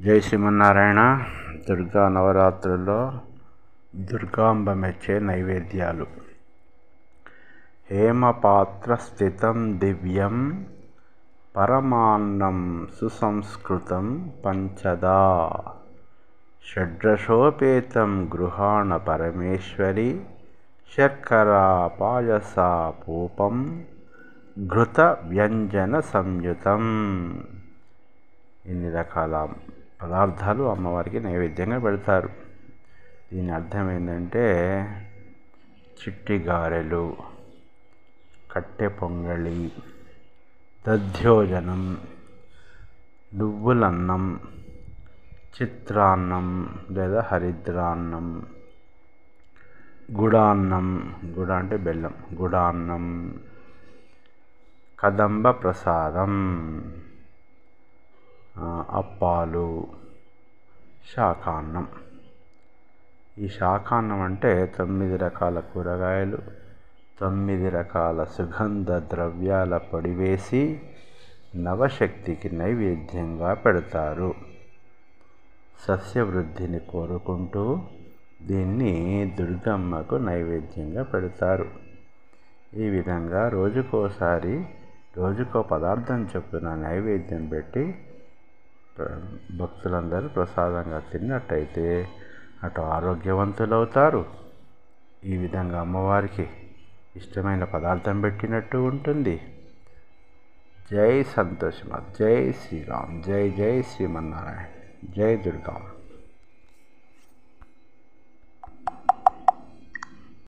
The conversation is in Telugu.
జై శ్రీమన్నారాయణ. దుర్గా నవరాత్రుల్లో దుర్గాంబ మెచ్చే నైవేద్యాలు. హేమపాత్ర స్థితం దివ్యం పరమాన్నం సుసంస్కృతం పంచదా. షడ్రశోపేతం గృహాణ పరమేశ్వరి శర్కరా పాయస పూపం ఘృత వ్యంజన సంయుతం. ఇన్ని రకాల పదార్థాలు అమ్మవారికి నైవేద్యంగా పెడతారు. దీని అర్థం ఏంటంటే చిట్టి గారెలు కట్టె పొంగళి దధ్యోజనం నువ్వులన్నం చిత్రాన్నం లేదా హరిద్రాన్నం గుడాన్నం గుడ అంటే బెల్లం గుడాన్నం కదంబ ప్రసాదం. అప్పాలు. శాకాన్నం ఈ శాకాన్నం అంటే తొమ్మిది రకాల కూరగాయలు తొమ్మిది రకాల సుగంధ ద్రవ్యాల పొడి వేసి నవశక్తికి నైవేద్యంగా పెడతారు. సస్యవృద్ధిని కోరుకుంటూ దీన్ని దుర్గమ్మకు నైవేద్యంగా పెడతారు. ఈ విధంగా రోజుకోసారి రోజుకో పదార్థం చొప్పున నైవేద్యం పెట్టి భక్తులందరూ ప్రసాదంగా తిన్నట్టయితే అటు ఆరోగ్యవంతులవుతారు. ఈ విధంగా అమ్మవారికి ఇష్టమైన పదార్థం పెట్టినట్టు ఉంటుంది. జై సంతోష్ జై శ్రీరామ్ జై జై శ్రీమన్నారాయణ జై దుర్గా